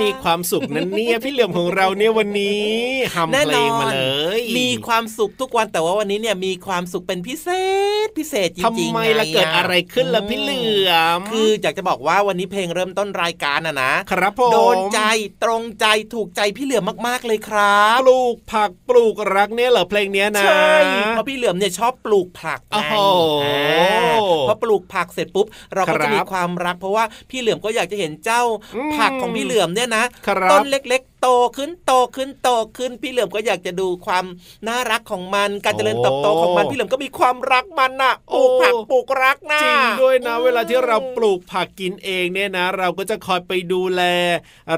มีความสุขนั้นเนี่ยพี่เหลือมของเราเนี่ยวันนี้ทำแน่เพลนองมานเลย มีความสุขทุกวันแต่ว่าวันนี้เนี่ยมีความสุขเป็นพิเศษพิเศษจริงๆทำไมล่ะงเกิดอะไรขึ้นล่ะพี่เหลือมคืออยากจะบอกว่าวันนี้เพลงเริ่มต้นรายการอะนะครับผมโดนใจตรงใจถูกใจพี่เหลือมมากๆเลยครับปลูกผักปลูกรักเนี่ยเหรอเพลงเนี้ยนะใช่เพราะพี่เหลือมเนี่ยชอบปลูกผักไงโอ้โหอ่าพอปลูกผักเสร็จปุ๊บ เราก็ครัจะบมีความรัก เพราะว่าพี่เหลือมก็อยากจะเห็นเจ้าอืมผักของพี่เหลือมเนี่ยนะครับต้นเล็กๆโตขึ้นโตขึ้นโตขึ้นพี่เหลือมก็อยากจะดูความน่ารักของมัน การเจริญเติบโตของมันพี่เหลือมก็มีความรักมันน่ะปลูกผักปลูกรักนะจริงด้วยนะ เวลาที่เราปลูกผักกินเองเนี่ยนะ เราก็จะคอยไปดูแล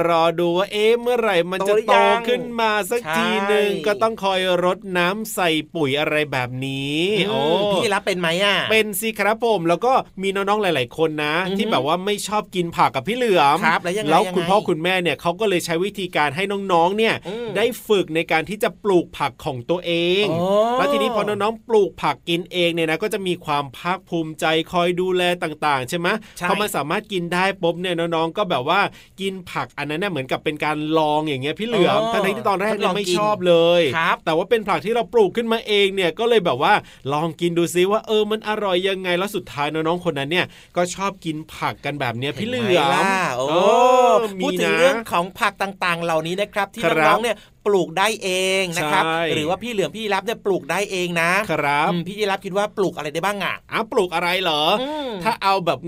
รอดูว่าเอ๊ะเมื่อไหร่มันจะโตหรือโตยังขึ้นมาสักใช่ทีหนึ่งก็ต้องคอยรดน้ำใส่ปุ๋ยอะไรแบบนี้โอ้พี่รับเป็นไหมอะเป็นสิครับผมแล้วก็มีน้องๆหลาย ๆ คนนะอือฮึที่แบบว่าไม่ชอบกินผักกับพี่เหลือมครับแล้วยังไงแล้วยังไงคุณพ่อคุณแม่เนี่ยเขาก็เลยใช้วิธีการให้น้องๆเนี่ยอืมได้ฝึกในการที่จะปลูกผักของตัวเองอ๋อแล้วทีนี้พอน้องๆปลูกผักกินเองเนี่ยนะก็จะมีความภาคภูมิใจคอยดูแลต่างๆ ใช่ไหมใช่พอมันสามารถกินได้ปุ๊บเนี่ยน้องๆก็แบบว่ากินผักอันนั้นเนี่ยเหมือนกับเป็นการลองอย่างเงี้ยพี่เหลือมอ๋อทั้งๆที่ตอนแรกทดลเนี่องยไม่กินชอบเลยครับแต่ว่าเป็นผักที่เราปลูกขึ้นมาเองเนี่ยก็เลยแบบว่าลองกินดูซิว่าเออมันอร่อยยังไงแล้วสุดท้ายน้องๆคนนั้นเนี่ยก็ชอบกินผักกันแบบเนี้ยพี่เหลือห็นไหมล่ะโอ้เออพูดถึงมีนะเรื่องของผักต่างๆ เหล่านี้นะครับที่ครับน้องๆเนี่ยปลูกได้เองนะครับใช่หรือว่าพี่เหลือมพี่รับเนี่ยปลูกได้เองนะครับอืมพี่รับคิดว่าปลูกอะไรได้บ้างอะอ้าวปลูกอะไรเหรออมถ้าเอาแบบ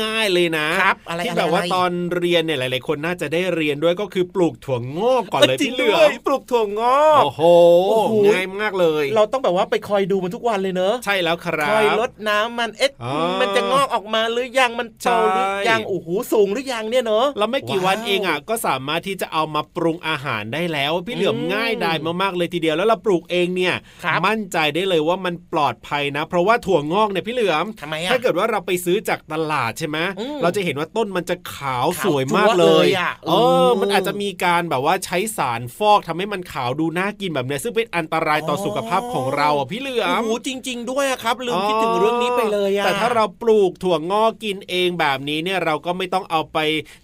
ง่ายๆเลยนะครับอะไรที่อะไรแบบว่าอะไรตอนเรียนเนี่ยหลาย ๆ คนน่าจะได้เรียนด้วยก็คือปลูกถั่วงอกก่อนเลยจริพี่งเหลืด้อวยมปลูกถั่วงอกโอ้โหโอ้โหง่ายมากเลย เราต้องแบบว่าไปคอยดูมันทุกวันเลยเนอะใช่แล้วครับคอยลดน้ำมันเอ๊ะอ๋อมันจะงอกออกมาหรือยังมันโตหรือยังใช่โอ้โหสูงหรือยังเนี่ยเนอะแล้วไม่กี่วันว้าวเองอะก็สามารถที่จะเอามาปรุงอาหารได้แล้วพี่เหลือมอืมง่ายดายมากๆเลยทีเดียวแล้วเราปลูกเองเนี่ยครับมั่นใจได้เลยว่ามันปลอดภัยนะ เพราะว่าถั่วงอกเนี่ยพี่เหลือมทำไมอะถ้าเกิดว่าเราไปซื้อจากตลาดใช่ไหมอืมเราจะเห็นว่าต้นมันจะขาวขาวสวยมากเลจั๊วเลยยอะเออือมมันอาจจะมีการแบบว่าใช้สารฟอกทำให้มันขาวดูน่ากินแบบเนี้ยซึ่งเป็นอันตรายต่อออสุขภาพของเราอะพี่เหลือโอ้มโหจริง ๆ ด้วยอะครับลืมคิดถึงเรื่องนี้ไปเลยอะแต่ถ้าเราปลูกถั่วงอกกินเองแบบนี้เนี่ยเราก็ไม่ต้องเอาไป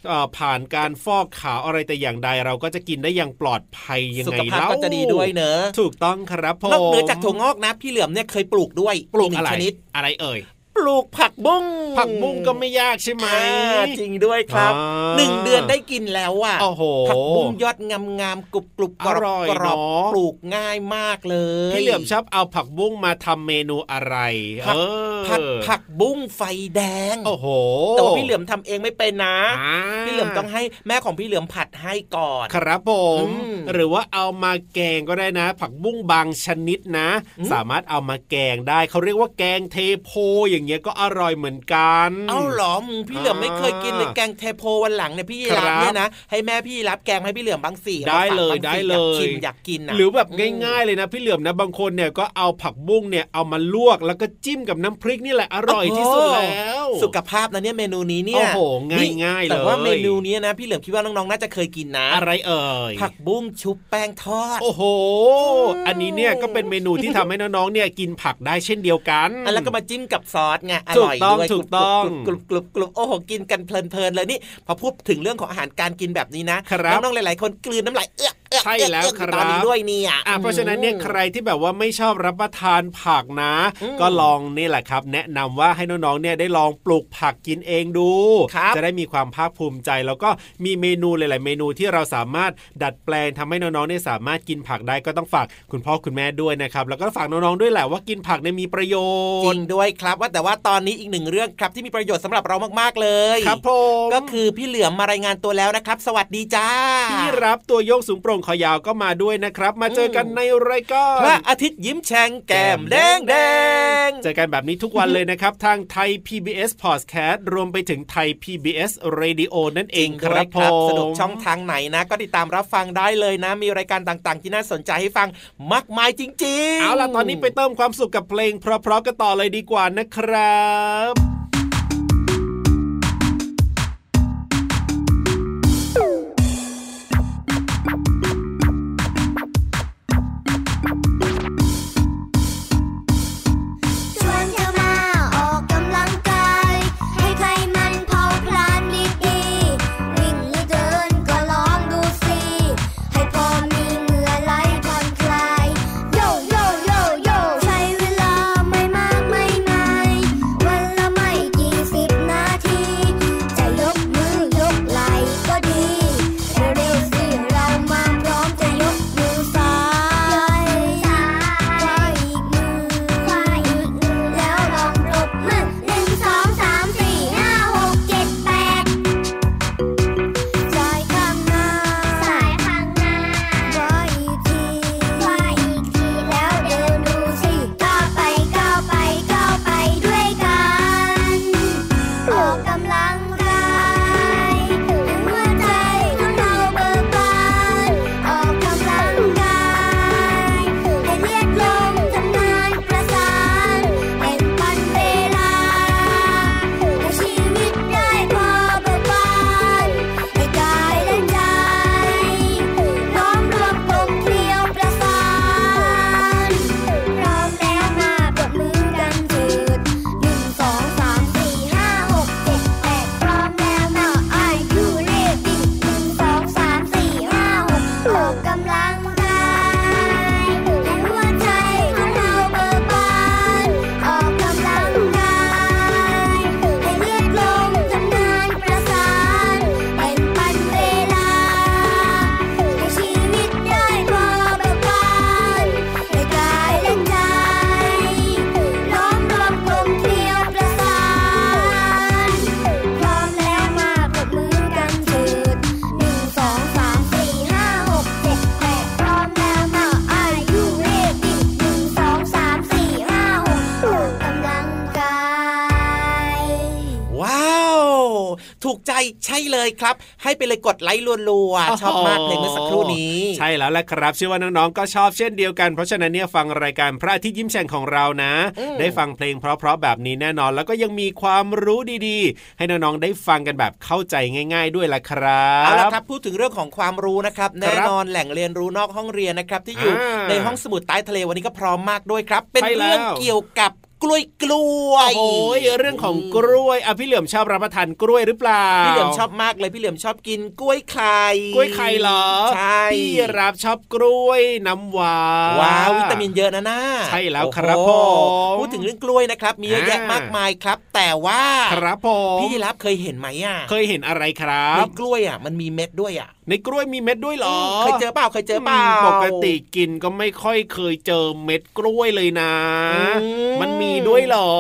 เอ่อผ่านการฟอกขาวอะไรแต่อย่างใดเราก็จะกินได้อย่างปลอดภัยยังสุไงขภาพเล่าก็จะดีด้วยเนอะถูกต้องครับผมนอกเหนือจากถั่วงอกนะพี่เหลือมเนี่ยเคยปลูกด้วยปลูกหนึ่อะงไรชนิดอะไรเอ่ยป ลูกผักบุ้งผักบุ้งก็ไม่ยากใช่ไหมอ่าจริงด้วยครับอ่าหนึ่งเดือนได้กินแล้วอะโอ้โหผักบุ้งยอดงามงามๆกรุบกรุบกรออบร่อยกรอบเนอะปลูกง่ายมากเลยพี่เหลือมชอบเอาผักบุ้งมาทำเมนูอะไรผัดเออผัดผักบุ้งไฟแดงโอ้โหแต่ว่าพี่เหลือมทำเองไม่เป็นนะอ่าพี่เหลือมต้องให้แม่ของพี่เหลือมผัดให้ก่อน ครับผมอืมหรือว่าเอามาแกงก็ได้นะ ผักบุ้งบางชนิดนะอืมสามารถเอามาแกงได้เขาเรียกว่าแกงเทโพอย่างเงี้ยก็อร่อยเหมือนกันเอ้าเหรออืมพี่เหลือมไม่เคยกินเลยอ่าแกงเทโพวันหลังเนี่ยพี่ยีครัรับบเนี่ยนะให้แม่พี่ยีรับแกงให้พี่เหลือมบางสีได้เลยอามาฝากได้บางเลสียอยากกินอยากกินอะหรือแบบอืมง่ายๆเลยนะพี่เหลือมนะบางคนเนี่ยก็เอาผักบุ้งเนี่ยเอามาลวกแล้วก็จิ้มกับน้ำพริกนี่แหละอร่อยที่สุดแล้ว สุขภาพนะเนี่ยเมนูนี้เนี่โอ้ยโหนี่ง่ายๆเลยแต่ว่าเมนูนี้นะพี่เหลือมคิดว่าน้องๆน่าจะเคยกินนะ อะไรเอ่ยผักบุ้งชุบแป้งทอด โอ้โห อันนี้เนี่ยก็เป็นเมนูที่ทำให้น้องๆเนี่ยกินผักได้เช่นเดียวกันอะแล้วก็มาจิ้มกับซอสไงอถูร่กอยต้องด้วยถูกต้องกรุบกรุบกรุบกรุบโอ้โหกินกันเพลินๆเลยนี่พอพูดถึงเรื่องของอาหารการกินแบบนี้นะครับน้องๆหลายๆคนกลืนน้ำลายเอื้อกเอื้อกใช่แล้วเอื้อกครับตอนนี้ด้วยเนี่ยอะเพราะฉะนั้นเนี่ยใครที่แบบว่าไม่ชอบรับประทานผักนะอืมก็ลองนี่แหละครับ แนะนำว่าให้น้องๆเนี่ยได้ลองปลูกผักกินเองดูครับจะได้มีความภาคภูมิใจ แล้วก็มีเมนูหลาย ๆ เมนูที่เราสามารถดัดแปลงทำให้น้องๆเนี่ยสามารถกินผักได้ก็ต้องฝากคุณพ่อคุณแม่ด้วยนะครับแล้วก็ฝากน้องๆด้วยแหละว่ากินผักเนี่ยมีประโยจริชงน์ด้วยครับว่าแต่ว่าตอนนี้อีกหนึ่งเรื่องครับที่มีประโยชน์สำหรับเรามากๆเลยครับผมก็คือพี่เหลือมมารายงานตัวแล้วนะครับ สวัสดีจ้าพี่รับตัวโยกสูงโปร่งคอยาวก็มาด้วยนะครับ มาเจอกันในรายการพระอาทิตย์ยิ้มแฉ่งแก้มแดงแดงเจอกันแบบนี้ทุกวันเลยนะครับ ทางไทย PBS Podcast รวมไปถึงไทย PBS Radio นั่นเองครับจงด้วยผมสะดวกช่องทางไหนนะ ก็ติดตามรับฟังได้เลยนะ มีรายการต่างๆ ที่น่าสนใจให้ฟังมากมายจริง ๆ เอาล่ะตอนนี้ไปเติมความสุขกับเพลงเพราะๆกันต่อเลยดีกว่านะครับับ ใจใช่เลยครับ ให้ไปเลยกดไลค์รัวๆชอบมากเพลงเมื่อสักครู่นี้ ใช่แล้วแหละครับเชื่อว่าน้องๆก็ชอบเช่นเดียวกัน เพราะฉะนั้นเนี่ยฟังรายการพระอาทิตย์ยิ้มแฉ่งของเรานะอืมได้ฟังเพลงเพราะๆแบบนี้แน่นอน แล้วก็ยังมีความรู้ดีๆ ให้น้องๆได้ฟังกันแบบเข้าใจง่าย ๆ ด้วยล่ะครับเอาละครับพูดถึงเรื่องของความรู้นะครับแน่นอนแหล่งเรียนรู้นอกห้องเรียนนะครับที่อยู่อ่าในห้องสมุดใต้ทะเลวันนี้ก็พร้อมมากด้วยครับ เป็นใช่แล้วเรื่องเกี่ยวกับ กล้วยกล้วยโอ้ยเรื่องของกล้วยอะพี่เหลือมชอบรับประทานกล้วยหรือเปล่าพี่เหลือมชอบมากเลยพี่เหลือมชอบกินกล้วยไข่กล้วยไข่เหรอใช่พี่รับชอบกล้วยน้ำว้าว้าววิตามินเยอะนะน่าใช่แล้วครับโอ้โหผมพูดถึงเรื่องกล้วยนะครับ มีเยอะแยะอ่ามมากมายครับ แต่ว่าครับผมพี่รับเคยเห็นไหมอะเคยเห็นอะไรครัในบกล้วยอะมันมีเม็ดด้วยอะ ในกล้วยมีเม็ดด้วยเหรอ เคยเจอเปล่าเคยเจอเปล่ามปกติกินก็ไม่ค่อยเคยเจอเม็ดกล้วยเลยนะอืมมันมีด้วยเหรอ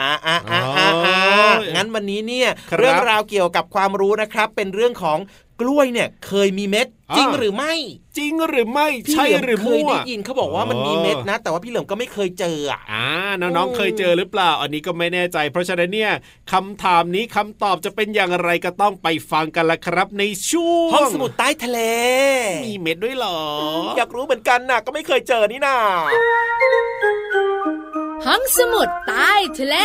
อ่าอ่าอ่าอ่าอ่าอ๋องั้นวันนี้เนี่ยครับเรื่องราวเกี่ยวกับความรู้นะครับ เป็นเรื่องของ กล้วยเนี่ยเคยมีเม็ดอ่าจริงหรือไม่ จริงหรือไม่พี่ใช่เหลือมหรือเคมั่ยวได้ยินเขาบอกว่ามันมีเม็ดนะ แต่ว่าพี่เหลือมก็ไม่เคยเจออะอ่าน้องอืมๆเคยเจอหรือเปล่า อันนี้ก็ไม่แน่ใจ เพราะฉะนั้นเนี่ยคำถามนี้คำตอบจะเป็นอย่างไรก็ต้องไปฟังกันละครับ ในช่วงห้องสมุดใต้ทะเล มีเม็ดด้วยเหรอ อยากรู้เหมือนกันน่ะก็ไม่เคยเจอนี่นาห้องสมุดใต้ทะเล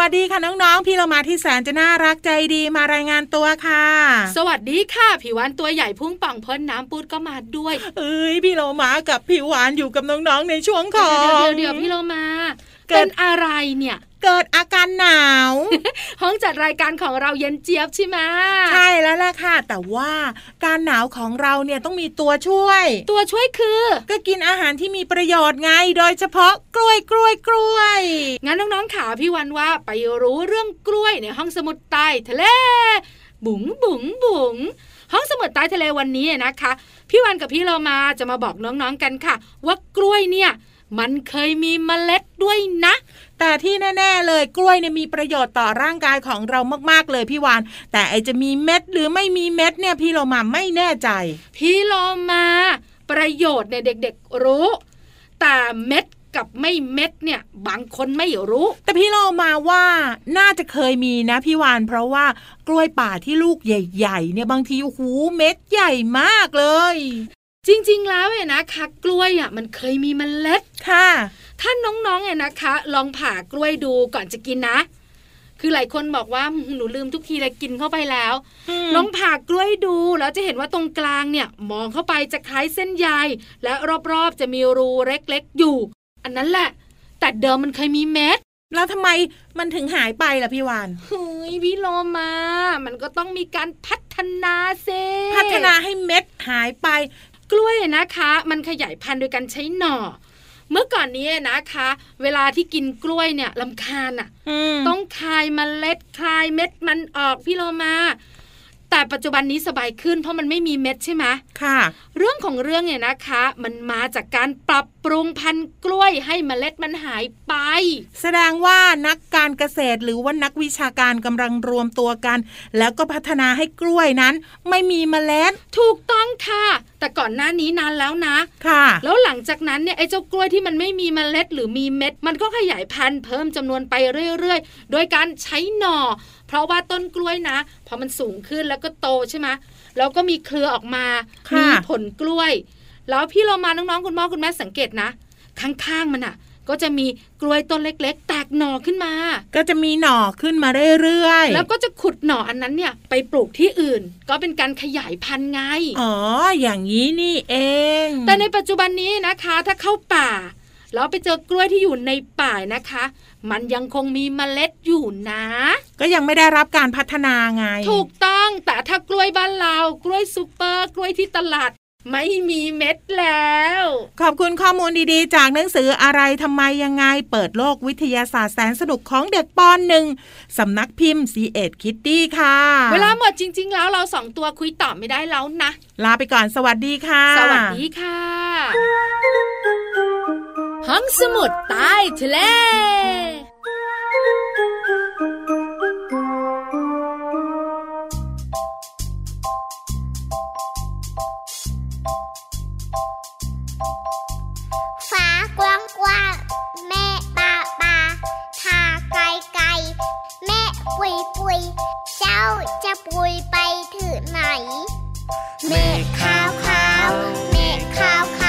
วัสดีค่ะน้องๆ พี่เรามาที่แสนจะน่ารักใจดีมารายงานตัวค่ะ สวัสดีค่ะผิววันตัวใหญ่พุ่งป่องพ้นน้ำปูดก็มาด้วย เอ้ยพี่เรามากับพี่หวานอยู่กับน้องๆในช่วงของเดี๋ยวเดี๋ยวเดี๋ยวพี่โลมา เกิดเป็นอะไรเนี่ย เกิดอาการหนาว ห้องจัดรายการของเราเย็นเจี๊ยบใช่ไหมใช่แล้วล่ะค่ะ แต่ว่าการหนาวของเราเนี่ยต้องมีตัวช่วย ตัวช่วยคือ ก็กินอาหารที่มีประโยชน์ไง โดยเฉพาะกล้วยกล้วยกล้วย งั้นน้องๆขาพี่วันว่าไปรู้เรื่องกล้วยในห้องสมุดใต้ทะเล บุ๋งบุ๋งบุ๋งห้องสมุดใต้ทะเลวันนี้นะคะ พี่วันกับพี่เรามาจะมาบอกน้องๆกันค่ะ ว่ากล้วยเนี่ย มันเคยมีเมล็ดด้วยนะ แต่ที่แน่ ๆ เลยกล้วยเนี่ยมีประโยชน์ต่อร่างกายของเรามากๆเลยพี่วาน แต่ไอจะมีเม็ดหรือไม่มีเม็ดเนี่ยพี่เรามาไม่แน่ใจ พี่โลมาประโยชน์เนี่ยเด็ก ๆ รู้ แต่เม็ดกับไม่เม็ดเนี่ยบางคนไม่รู้ แต่พี่เรามาว่าน่าจะเคยมีนะพี่วาน เพราะว่ากล้วยป่าที่ลูกใหญ่ ๆ เนี่ยบางทีโอ้โหเม็ดใหญ่มากเลย จริง ๆ แล้วเนี่ยนะคะกล้วยอะมันเคยมีเมล็ดค่ะ ถ้าน้องๆเนี่ยนะคะ ลองผ่ากล้วยดูก่อนจะกินนะ คือหลายคนบอกว่าหนูลืมทุกทีเลยกินเข้าไปแล้วลองผ่ากล้วยดูแล้วจะเห็นว่าตรงกลางเนี่ย มองเข้าไปจะคล้ายเส้นใยและรอบๆจะมีรูเล็กๆอยู่ อันนั้นแหละ แต่เดิมมันเคยมีเม็ดแล้วทำไมมันถึงหายไปล่ะพี่วานเฮ้ยพี่โลมา มันก็ต้องมีการพัฒนาเซพัฒนาให้เม็ดหายไป กล้วยนะคะ มันขยายพันธุ์โดยการใช้หน่อเมื่อก่อนนี้นะคะ เวลาที่กินกล้วยเนี่ยลำคาญอะอืมต้องคายเมล็ดคายเม็ดมันออกพี่โลมาแต่ปัจจุบันนี้สบายขึ้นเพราะมันไม่มีเม็ดใช่ไหมค่ะ เรื่องของเรื่องเนี่ยนะคะ มันมาจากการปรับปรุงพันธุ์กล้วยให้เมล็ดมันหายไป แสดงว่านักการเกษตรหรือว่านักวิชาการกำลังรวมตัวกัน แล้วก็พัฒนาให้กล้วยนั้น ไม่มีเมล็ด ถูกต้องค่ะ แต่ก่อนหน้านี้นานแล้วนะค่ะ แล้วหลังจากนั้นเนี่ยไอ้เจ้ากล้วยที่มันไม่มีเมล็ดหรือมีเม็ด มันก็ขยายพันธุ์เพิ่มจำนวนไปเรื่อยๆ โดยการใช้หน่อ เพราะว่าต้นกล้วยนะพอมันสูงขึ้นแล้วก็โตใช่ไหมแล้วก็มีเครือออกมาค่ะมีผลกล้วย แล้วพี่เรามาน้องๆคุณพ่อคุณแม่สังเกตนะ ข้างๆมันอะ ก็จะมีกล้วยต้นเล็ก ๆ แตกหน่อขึ้นมา ก็จะมีหน่อขึ้นมาเรื่อยๆ แล้วก็จะขุดหน่ออันนั้นเนี่ยไปปลูกที่อื่น ก็เป็นการขยายพันธุ์ไง อ๋อ อย่างนี้นี่เอง แต่ในปัจจุบันนี้นะคะ ถ้าเข้าป่าแล้วไปเจอกล้วยที่อยู่ในป่านะคะ มันยังคงมีเมล็ดอยู่นะ ก็ยังไม่ได้รับการพัฒนาไง ถูกต้อง แต่ถ้ากล้วยบ้านเรา กล้วยซูเปอร์ กล้วยที่ตลาด ไม่มีเม็ดแล้ว ขอบคุณข้อมูลดีๆ จากหนังสืออะไรทำไมยังไง เปิดโลกวิทยาศาสตร์แสนสนุกของเด็กปอนหนึ่งสำนักพิมพ์ c ีเอ็ดคิตตี้ค่ะ เวลาหมดจริง ๆ แล้วเราสองตัวคุยต่อไม่ได้แล้วนะ ลาไปก่อนสวัสดีค่ะ สวัสดีค่ะ ห้องสมุดใต้ทะเล ปุยปุยเจ้าจะปุยไปถึงไหน เมฆขาวขาวเมฆขาวขาว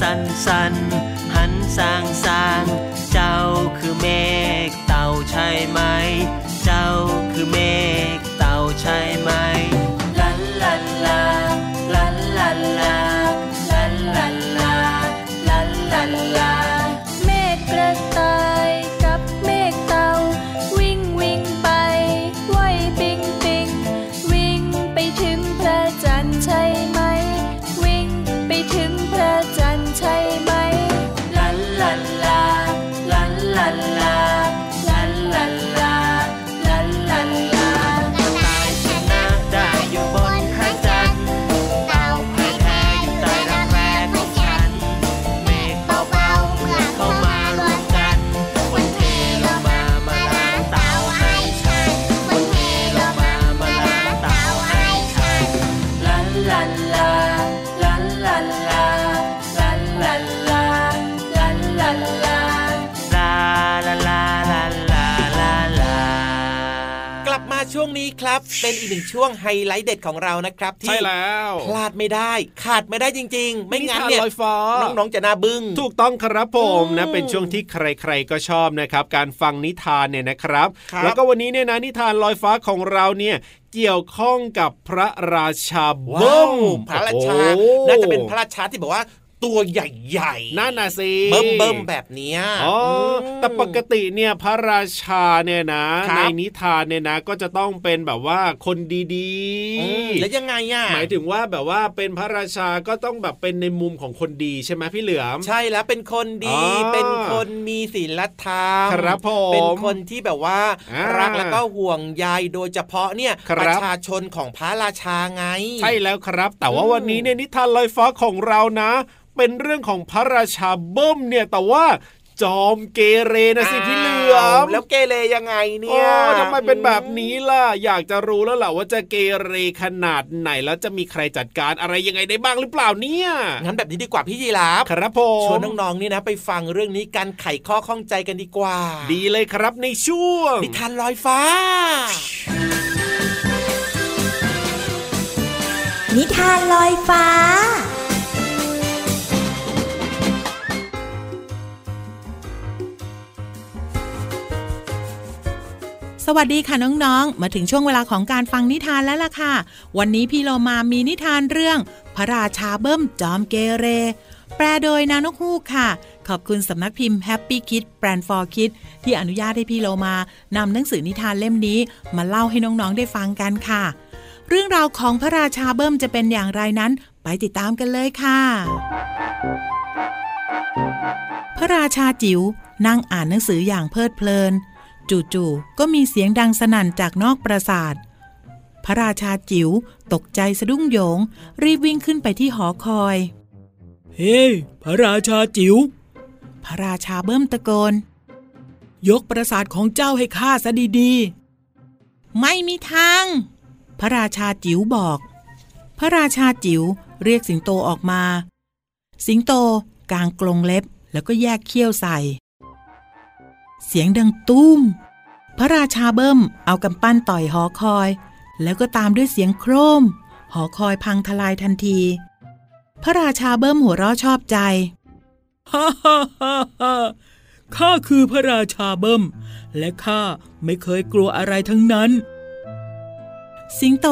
สันสันหันสางสาง เป็นอีกหนึ่งช่วงไฮไลท์เด็ดของเรานะครับที่ใช่แล้วพลาดไม่ได้ ขาดไม่ได้จริง ๆ ไม่งั้นทาเนี่ยลอยฟ้าน้องๆจะน่าบึ้งถูกต้องครับผมนะอืมเป็นช่วงที่ใครๆก็ชอบนะครับ การฟังนิทานเนี่ยนะครับครับแล้วก็วันนี้เนี่ยนะนิทานลอยฟ้าของเราเนี่ยเกี่ยวข้องกับพระราชาเบิ้ว้าวมพระราชาโอ้น่าจะเป็นพระราชาที่บอกว่า ตัวใหญ่ๆนั่นน่ะสิเบิ่มเบิ่มๆแบบเนี้ยอ๋ออมแต่ปกติเนี่ยพระราชาเนี่ยนะครับในนิทานเนี่ยนะ ก็จะต้องเป็นแบบว่าคนดีอืมแล้วยังไงอะหมายถึงว่าแบบว่าเป็นพระราชาก็ต้องแบบเป็นในมุมของคนดีใช่ไหมพี่เหลือมใช่แล้วเป็นคนดีอ๋อเป็นคนมีศีลธรรมครับผมเป็นคนที่แบบว่าอ่ารัรักแล้วก็ห่วงใยโดยเฉพาะเนี่ยครับประชาชนของพระราชาไง ใช่แล้วครับ แต่ว่าอืมวันนี้เนี่ยนิทานลอยฟ้าของเรานะเป็นเรื่องของพระราชาเบิ้มเนี่ยแต่ว่าจอมเกเรนะสิพี่เหลือมแล้วเกเรยังไงเนี่โอ้ยทำไมเป็นแบบนี้ล่ะ อยากจะรู้แล้วล่ะว่าจะเกเรขนาดไหนแล้วจะมีใครจัดการอะไรยังไงได้บ้างหรือเปล่าเนี่ยงั้นแบบนี้ดีกว่าพี่ยีราฟครับผมชวนน้องๆนี่นะ ไปฟังเรื่องนี้กันไขข้อข้องใจกันดีกว่า ดีเลยครับในช่วงนิทานลอยฟ้า นิทานลอยฟ้า สวัสดีค่ะน้องๆ มาถึงช่วงเวลาของการฟังนิทานแล้วล่ะค่ะ วันนี้พี่โลมามีนิทานเรื่อง พระราชาเบิ้มจอมเกเร แปลโดยนานกฮูกค่ะ ขอบคุณสำนักพิมพ์ Happy Kid Brand for Kid ที่อนุญาตให้พี่โลมานำหนังสือนิทานเล่มนี้ มาเล่าให้น้องๆได้ฟังกันค่ะ เรื่องราวของพระราชาเบิ้มจะเป็นอย่างไรนั้น ไปติดตามกันเลยค่ะ พระราชาจิ๋วนั่งอ่านหนังสืออย่างเพลิดเพลิน จู่ๆก็มีเสียงดังสนั่นจากนอกปราสาท พระราชาจิ๋วตกใจสะดุ้งโยง รีบวิ่งขึ้นไปที่หอคอย เฮ้ hey, พระราชาจิ๋ว พระราชาเบิ้มตะโกน ยกปราสาทของเจ้าให้ข้าซะดีๆ ไม่มีทาง พระราชาจิ๋วบอก พระราชาจิ๋วเรียกสิงโตออกมา สิงโตกางกรงเล็บแล้วก็แยกเขี้ยวใส่ เสียงดังตุ้ม พระราชาเบิ้มเอากำปั้นต่อยหอคอย แล้วก็ตามด้วยเสียงโครม หอคอยพังทลายทันที พระราชาเบิ้มหัวเราะชอบใจฮ่าฮ่าฮ่าฮ่าข้าคือพระราชาเบิ้ม และข้าไม่เคยกลัวอะไรทั้งนั้น สิงโต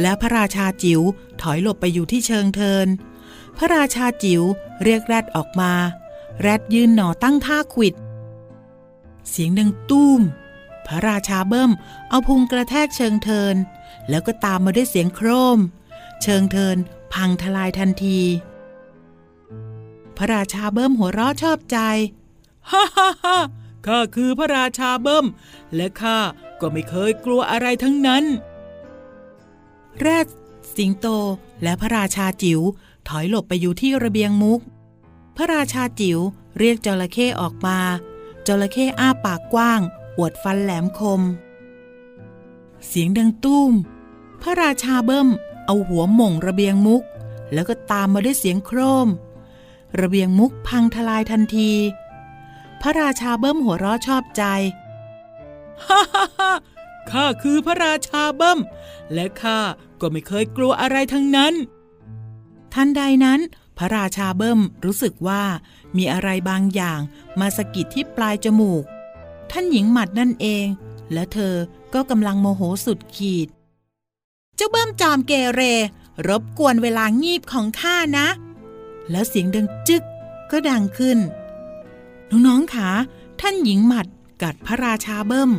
และพระราชาจิ๋วถอยหลบไปอยู่ที่เชิงเทิน พระราชาจิ๋วเรียกแรดออกมา แรดยืนหนอตั้งท่าขวิด เสียงดังตุ้ม พระราชาเบิ้ม เอาพุงกระแทกเชิงเทิน แล้วก็ตามมาด้วยเสียงโครม เชิงเทิน พังทลายทันที พระราชาเบิ้มหัวเราะชอบใจ ฮ่าฮ่าฮ่าข้าคือพระราชาเบิ้ม และข้าก็ไม่เคยกลัวอะไรทั้งนั้น แรดสิงโตและพระราชาจิ๋วถอยหลบไปอยู่ที่ระเบียงมุก พระราชาจิ๋วเรียกจระเข้ออกมา จระเข้อ้าปากกว้าง อวดฟันแหลมคม เสียงดังตุ้ม พระราชาเบิ้ม เอาหัวหม่งระเบียงมุก แล้วก็ตามมาด้วยเสียงโครม ระเบียงมุกพังทลายทันที พระราชาเบิ้มหัวเราะชอบใจ ฮ่าฮ่าฮ่าข้าคือพระราชาเบิ้ม และข้าก็ไม่เคยกลัวอะไรทั้งนั้น ทันใดนั้น พระราชาเบิ้มรู้สึกว่ามีอะไรบางอย่างมาสะกิดที่ปลายจมูก ท่านหญิงหมัดนั่นเอง และเธอก็กำลังโมโหสุดขีด เจ้าเบิ้มจอมเกเร รบกวนเวลางีบของข้านะ แล้วเสียงดังจึกก็ดังขึ้น น้องๆขาท่านหญิงหมัดกัดพระราชาเบิ้ม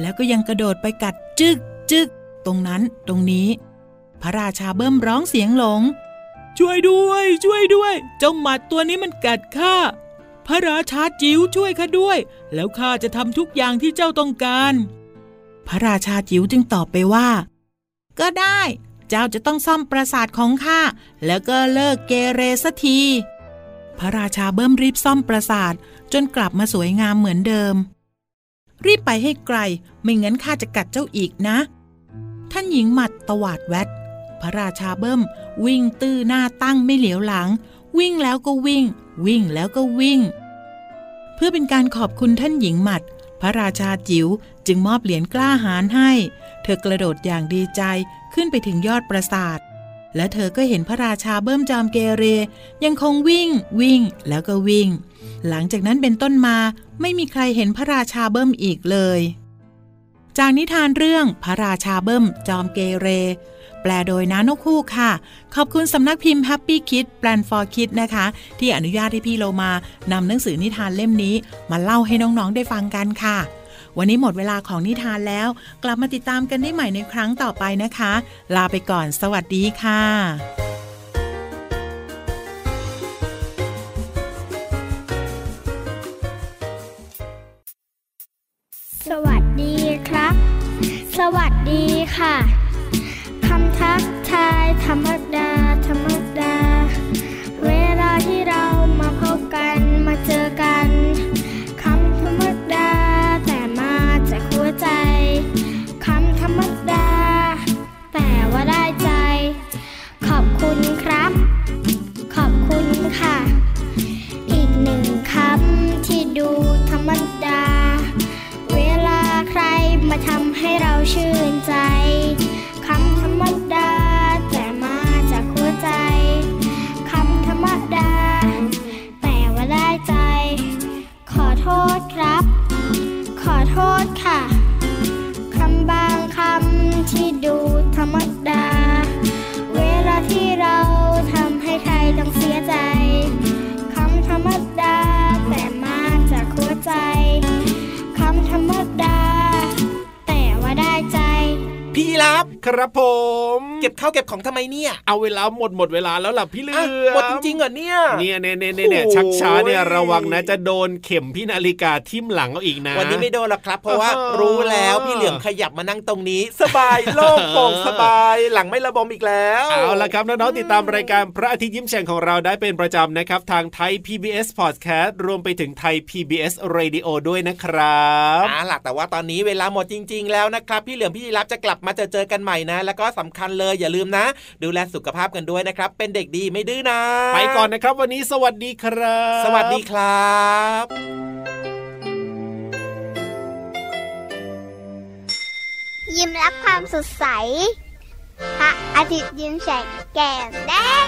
แล้วก็ยังกระโดดไปกัดจึกจึกตรงนั้นตรงนี้ พระราชาเบิ้มร้องเสียงหลง ช่วยด้วย ช่วยด้วย เจ้าหมัดตัวนี้มันกัดข้าพระราชาจิ๋วช่วยข้าด้วย แล้วข้าจะทำทุกอย่างที่เจ้าต้องการ พระราชาจิ๋วจึงตอบไปว่า ก็ได้ เจ้าจะต้องซ่อมปราสาทของข้าแล้วก็เลิกเกเรสักที พระราชาเบิ้มรีบซ่อมปราสาทจนกลับมาสวยงามเหมือนเดิม รีบไปให้ไกล ไม่งั้นข้าจะกัดเจ้าอีกนะ ท่านหญิงหมัดตวาดแวด พระราชาเบิ้มวิ่งตื้อหน้าตั้งไม่เหลียวหลัง วิ่งแล้วก็วิ่ง วิ่งแล้วก็วิ่ง เพื่อเป็นการขอบคุณท่านหญิงหมัด พระราชาจิ๋วจึงมอบเหรียญกล้าหาญให้ เธอกระโดดอย่างดีใจขึ้นไปถึงยอดปราสาท และเธอก็เห็นพระราชาเบิ้มจอมเกเร ยังคงวิ่ง วิ่งแล้วก็วิ่ง หลังจากนั้นเป็นต้นมาไม่มีใครเห็นพระราชาเบิ้มอีกเลย จากนิทานเรื่องพระราชาเบิ้มจอมเกเร แปลโดยน้านกคู่ค่ะ ขอบคุณสำนักพิมพ์ Happy Kid Plan for Kid นะคะ ที่อนุญาตให้พี่โลมานำหนังสือนิทานเล่มนี้ มาเล่าให้น้องๆได้ฟังกันค่ะ วันนี้หมดเวลาของนิทานแล้ว กลับมาติดตามกันได้ใหม่ในครั้งต่อไปนะคะ ลาไปก่อน สวัสดีค่ะสวัสดีครับ สวัสดีค่ะ ธรรมดา ข้าวเก็บของทำไมเนี่ย เอาเวลาหมดหมดเวลาแล้วล่ะพี่เหลือหมดจริงๆเหรอเนี่ยเนี่ยเนี่ยเนี่ยเนี่ยชักช้าเนี่ยระวังนะจะโดนเข็มพี่นาฬิกาทิ่มหลังเอาอีกนะ วันนี้ไม่โดนหรอกครับ เพราะว่าเออรู้แล้วพี่เหลือมขยับมานั่งตรงนี้ สบายโล่งโปร่งสบายหลังไม่ระบมอีกแล้วเอาละครับน้องๆติดตามรายการพระอาทิตย์ยิ้มแฉ่งของเราได้เป็นประจำนะครับ ทางไทย PBS Podcast รวมไปถึงไทย PBS Radio ด้วยนะครับอ่าล่ะแต่ว่าตอนนี้เวลาหมดจริง ๆ แล้วนะครับ พี่เหลือมพี่ยีรับจะกลับมาเจอเจอกันใหม่นะ แล้วก็สำคัญเลยอย่าลืมนะดูแลสุขภาพกันด้วยนะครับ เป็นเด็กดีไม่ดื้อนะ ไปก่อนนะครับ วันนี้สวัสดีครับ สวัสดีครับยิ้มรับความสดใส พระอาทิตย์ยิ้มแฉกแก้มแดง